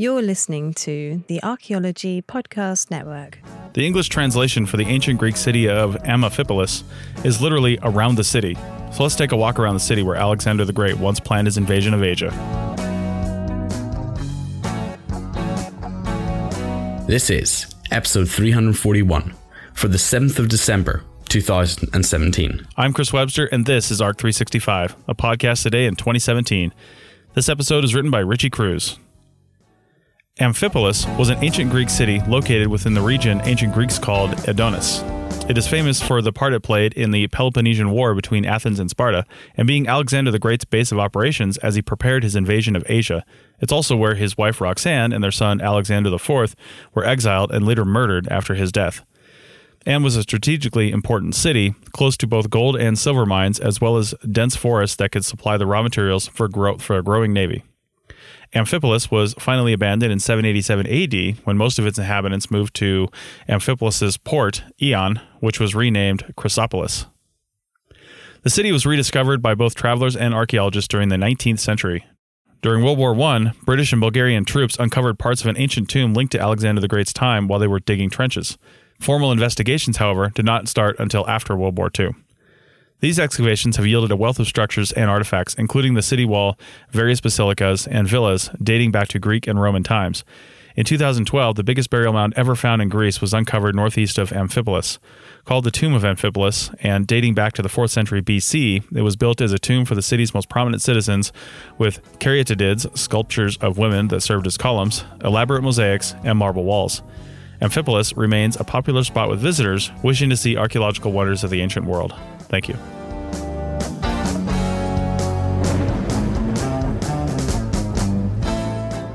You're listening to the Archaeology Podcast Network. The English translation for the ancient Greek city of Amphipolis is literally around the city. So let's take a walk around the city where Alexander the Great once planned his invasion of Asia. This is episode 341 for the 7th of December, 2017. I'm Chris Webster, and this is ARC 365, a podcast today in 2017. This episode is written by Richie Cruz. Amphipolis was an ancient Greek city located within the region ancient Greeks called Edonis. It is famous for the part it played in the Peloponnesian War between Athens and Sparta, and being Alexander the Great's base of operations as he prepared his invasion of Asia. It's also where his wife Roxanne and their son Alexander IV were exiled and later murdered after his death. And was a strategically important city, close to both gold and silver mines, as well as dense forests that could supply the raw materials for, grow- for a growing navy. Amphipolis was finally abandoned in 787 AD when most of its inhabitants moved to Amphipolis's port, Eion, which was renamed Chrysopolis. The city was rediscovered by both travelers and archaeologists during the 19th century. During World War I, British and Bulgarian troops uncovered parts of an ancient tomb linked to Alexander the Great's time while they were digging trenches. Formal investigations, however, did not start until after World War II. These excavations have yielded a wealth of structures and artifacts, including the city wall, various basilicas, and villas dating back to Greek and Roman times. In 2012, the biggest burial mound ever found in Greece was uncovered northeast of Amphipolis. Called the Tomb of Amphipolis and dating back to the 4th century BC, it was built as a tomb for the city's most prominent citizens with caryatids, sculptures of women that served as columns, elaborate mosaics, and marble walls. Amphipolis remains a popular spot with visitors wishing to see archaeological wonders of the ancient world. Thank you.